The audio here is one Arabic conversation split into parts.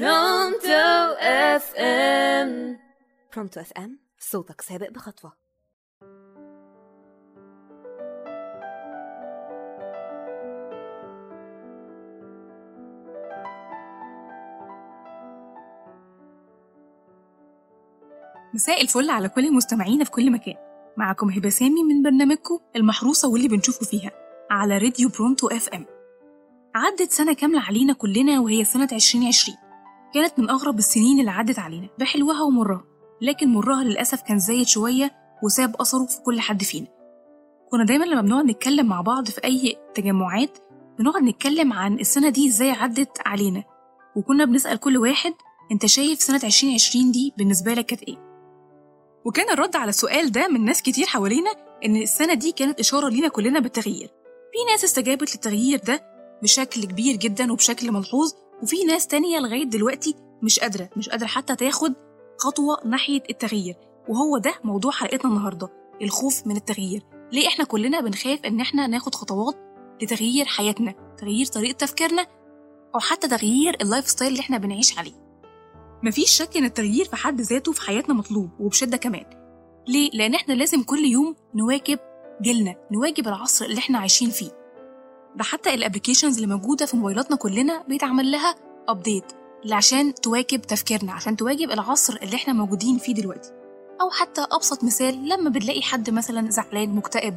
برونتو اف ام برونتو اف ام صوتك سابق بخطوة. مساء الفل على كل مستمعينا في كل مكان. معكم هبة سامي من برنامجكم المحروسة واللي بنشوفه فيها على راديو برونتو اف ام عدت سنة كاملة علينا كلنا وهي سنة 2020 كانت من أغرب السنين اللي عدت علينا بحلوها ومرها لكن مرها للأسف كان زايد شوية وساب أثره في كل حد فينا. كنا دايما لما بنقعد نتكلم مع بعض في أي تجمعات بنقعد نتكلم عن السنة دي إزاي عدت علينا وكنا بنسأل كل واحد أنت شايف سنة 2020 دي بالنسبة لك كانت إيه؟ وكان الرد على السؤال ده من ناس كتير حوالينا إن السنة دي كانت إشارة لينا كلنا بالتغيير. في ناس استجابت للتغيير ده بشكل كبير جدا وبشكل ملحوظ وفي ناس تانية لغاية دلوقتي مش قادرة مش قادرة حتى تاخد خطوة ناحية التغيير. وهو ده موضوع حلقتنا النهاردة الخوف من التغيير. ليه إحنا كلنا بنخاف إن إحنا ناخد خطوات لتغيير حياتنا تغيير طريقة تفكيرنا أو حتى تغيير ال lifestyle اللي إحنا بنعيش عليه؟ مفيش شك إن التغيير في حد ذاته في حياتنا مطلوب وبشدة كمان. ليه؟ لأن إحنا لازم كل يوم نواكب جيلنا نواكب العصر اللي إحنا عايشين فيه. ده حتى ال applications اللي موجودة في موبايلاتنا كلنا بيتعمل لها update عشان تواكب تفكيرنا عشان تواكب العصر اللي إحنا موجودين فيه دلوقتي. أو حتى أبسط مثال لما بنلاقي حد مثلا زعلان مكتئب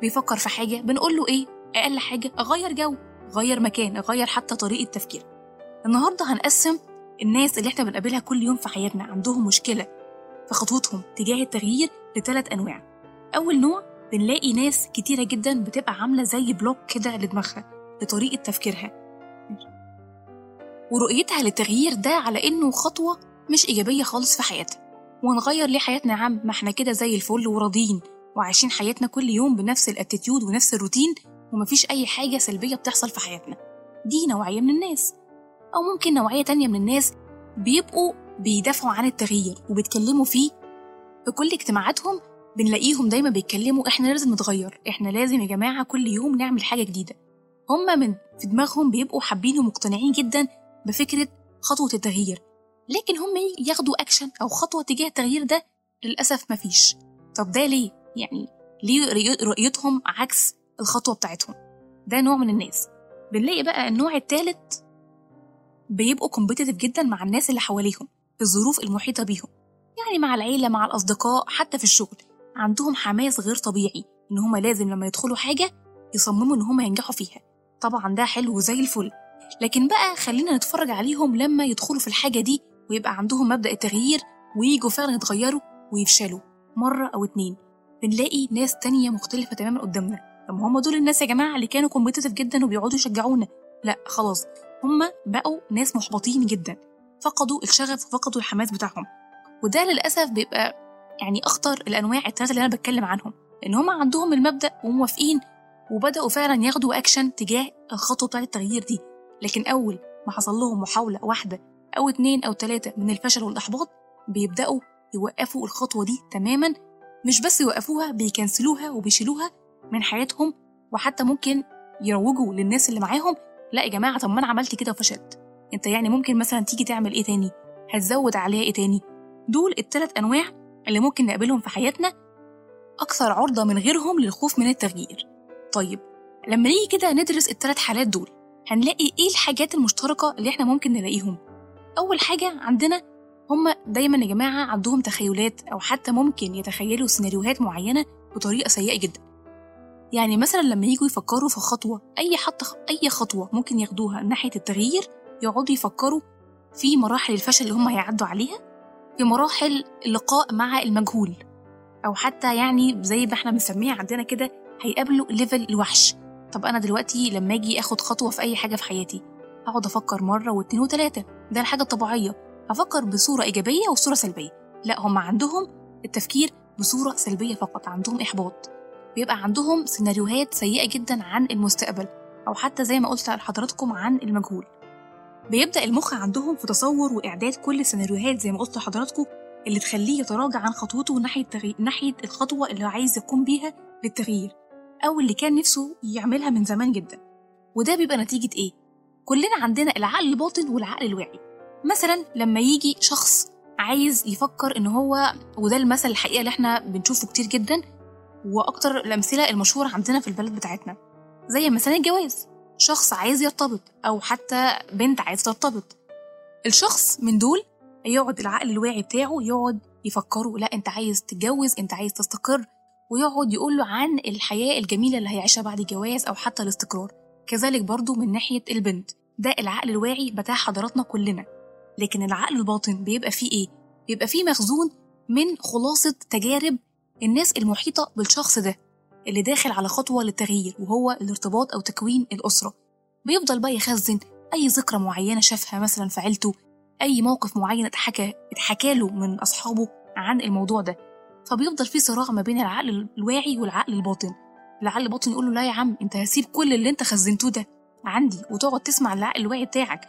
بيفكر في حاجة بنقول له إيه؟ أقل حاجة أغير جو غير مكان أغير حتى طريقة تفكير. النهاردة هنقسم الناس اللي إحنا بنقابلها كل يوم في حياتنا عندهم مشكلة في خطوتهم تجاه التغيير لثلاث أنواع. أول نوع بنلاقي ناس كتيرة جدا بتبقى عاملة زي block كده لدماغها لطريقة تفكيرها. ورؤيتها للتغيير ده على إنه خطوة مش إيجابية خالص في حياتها ونغير ليه حياتنا يا عم؟ ما إحنا كده زي الفل وراضيين وعايشين حياتنا كل يوم بنفس ال attitude ونفس الروتين ومفيش أي حاجة سلبية بتحصل في حياتنا. دي نوعية من الناس. أو ممكن نوعية تانية من الناس بيبقوا بيدافعوا عن التغيير وبيتكلموا فيه في كل اجتماعاتهم بنلاقيهم دايما بيتكلموا إحنا لازم نتغير إحنا لازم يا جماعة كل يوم نعمل حاجة جديدة. هما من في دماغهم بيبقوا حابين ومقتنعين جدا بفكرة خطوة التغيير لكن هم ياخدوا أكشن أو خطوة تجاه التغيير ده للأسف مفيش طب ده ليه؟ يعني ليه رؤيتهم عكس الخطوة بتاعتهم؟ ده نوع من الناس. بنلاقي بقى النوع التالت بيبقوا كومبيتيتيف جدا مع الناس اللي حواليهم في الظروف المحيطة بيهم يعني مع العيلة مع الأصدقاء حتى في الشغل. عندهم حماس غير طبيعي إن هما لازم لما يدخلوا حاجة يصمموا إن هما ينجحوا فيها. طبعا ده حلو زي الفل. لكن بقى خلينا نتفرج عليهم لما يدخلوا في الحاجة دي ويبقى عندهم مبدأ التغيير ويجوا فعلا يتغيروا ويفشلوا مرة أو اتنين. بنلاقي ناس تانية مختلفة تماما قدامنا. طب هم دول الناس يا جماعة اللي كانوا competitive جدا وبيقعدوا يشجعونا. لا خلاص. هم بقوا ناس محبطين جدا. فقدوا الشغف وفقدوا الحماس بتاعهم. وده للأسف بيبقى يعني أخطر الأنواع الثلاثة اللي أنا بتكلم عنهم لأن هم عندهم المبدأ وموافقين وبدأوا فعلا ياخدوا أكشن تجاه الخطوة بتاعت التغيير دي. لكن أول ما حصل لهم محاولة واحدة أو اتنين أو تلاتة من الفشل والإحباط بيبدأوا يوقفوا الخطوة دي تماما. مش بس يوقفوها بيكنسلوها وبيشيلوها من حياتهم وحتى ممكن يروجوا للناس اللي معاهم. لا يا جماعة طب ما أنا عملت كده وفشلت. أنت يعني ممكن مثلا تيجي تعمل إيه تاني؟ هتزود عليها إيه تاني؟ دول التلات أنواع اللي ممكن نقابلهم في حياتنا أكثر عرضة من غيرهم للخوف من التغيير. طيب لما نيجي كده ندرس التلات حالات دول هنلاقي إيه الحاجات المشتركة اللي إحنا ممكن نلاقيهم؟ أول حاجة عندنا هما دايما يا جماعة عندهم تخيلات أو حتى ممكن يتخيلوا سيناريوهات معينة بطريقة سيئة جدا. يعني مثلا لما يجوا يفكروا في خطوة أي حتى أي خطوة ممكن ياخدوها ناحية التغيير يقعدوا يفكروا في مراحل الفشل اللي هم هيعدوا عليها في مراحل اللقاء مع المجهول. أو حتى يعني زي ما إحنا بنسميها عندنا كده هيقابلوا ليفل الوحش. طب أنا دلوقتي لما أجي آخد خطوة في أي حاجة في حياتي أقعد أفكر مرة واتنين وتلاتة. ده الحاجة الطبيعية. أفكر بصورة إيجابية وصورة سلبية. لا هم عندهم التفكير بصورة سلبية فقط. عندهم إحباط. بيبقى عندهم سيناريوهات سيئة جدا عن المستقبل. أو حتى زي ما قلت لحضراتكم عن المجهول. بيبدأ المخ عندهم في تصور وإعداد كل السيناريوهات زي ما قلت لحضراتكم اللي تخليه يتراجع عن خطوته ناحية تغي... ناحية الخطوة اللي عايز يقوم بيها للتغيير أو اللي كان نفسه يعملها من زمان جدا. وده بيبقى نتيجة إيه؟ كلنا عندنا العقل الباطن والعقل الواعي. مثلا لما يجي شخص عايز يفكر إن هو وده المثل الحقيقة اللي إحنا بنشوفه كتير جدا وأكتر الأمثلة المشهورة عندنا في البلد بتاعتنا زي مثلا الجواز. شخص عايز يرتبط أو حتى بنت عايز ترتبط. الشخص من دول يقعد العقل الواعي بتاعه يقعد يفكره لا أنت عايز تتجوز أنت عايز تستقر ويقعد يقول له عن الحياة الجميلة اللي هيعيشها بعد الجواز أو حتى الاستقرار. كذلك برضو من ناحية البنت ده العقل الواعي بتاع حضراتنا كلنا. لكن العقل الباطن بيبقى فيه إيه؟ بيبقى فيه مخزون من خلاصة تجارب الناس المحيطة بالشخص ده. اللي داخل على خطوة للتغيير وهو الارتباط أو تكوين الأسرة. بيفضل بقى يخزن أي ذكرى معينة شافها مثلا في عيلته أي موقف معين اتحكى اتحكى له من أصحابه عن الموضوع ده. فبيفضل في صراع ما بين العقل الواعي والعقل الباطن. العقل الباطن يقول له لا يا عم أنت هسيب كل اللي أنت خزنتوه ده عندي وتقعد تسمع العقل الواعي بتاعك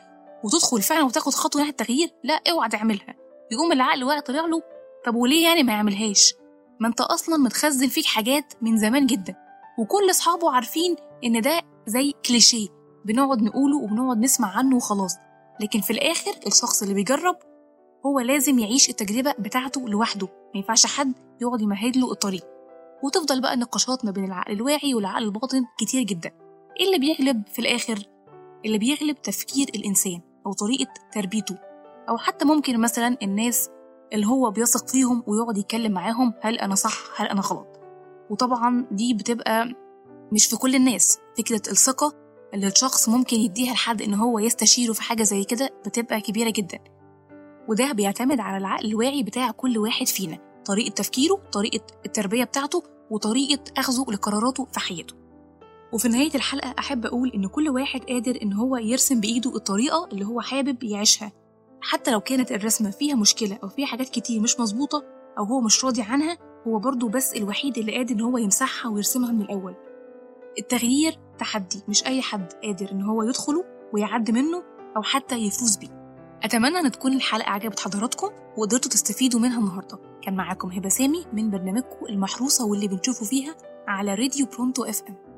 وتدخل فعلا وتاخد خطوة ناحية التغيير لا اوعى تعملها. يقوم العقل الواعي طلع له طب وليه يعني ما يعملهاش؟ ما انت أصلا متخزن فيك حاجات من زمان جدا. وكل اصحابه عارفين إن ده زي كليشيه بنقعد نقوله وبنقعد نسمع عنه وخلاص. لكن في الآخر الشخص اللي بيجرب هو لازم يعيش التجربة بتاعته لوحده. ما ينفعش حد يقعد يمهد له الطريق. وتفضل بقى نقاشات ما بين العقل الواعي والعقل الباطن كتير جدا. إيه اللي بيغلب في الآخر؟ اللي بيغلب تفكير الإنسان أو طريقة تربيته. أو حتى ممكن مثلا الناس اللي هو بيثق فيهم ويقعد يتكلم معاهم هل أنا صح؟ هل أنا غلط؟ وطبعا دي بتبقى مش في كل الناس. فكرة الثقة اللي الشخص ممكن يديها لحد إن هو يستشيره في حاجة زي كده بتبقى كبيرة جدا. وده بيعتمد على العقل الواعي بتاع كل واحد فينا طريقة تفكيره طريقة التربية بتاعته وطريقة أخذه لقراراته في حياته. وفي نهاية الحلقة أحب أقول إن كل واحد قادر إن هو يرسم بإيده الطريقة اللي هو حابب يعيشها. حتى لو كانت الرسمة فيها مشكلة أو فيها حاجات كتير مش مظبوطة أو هو مش راضي عنها هو برضه بس الوحيد اللي قادر إن هو يمسحها ويرسمها من الأول. التغيير تحدي مش أي حد قادر إن هو يدخله ويعدي منه أو حتى يفوز بيه. أتمنى أن تكون الحلقة عجبت حضراتكم وقدرتوا تستفيدوا منها النهاردة. كان معاكم هبة سامي من برنامجكم المحروسة واللي بنشوفه فيها على راديو برونتو إف إم.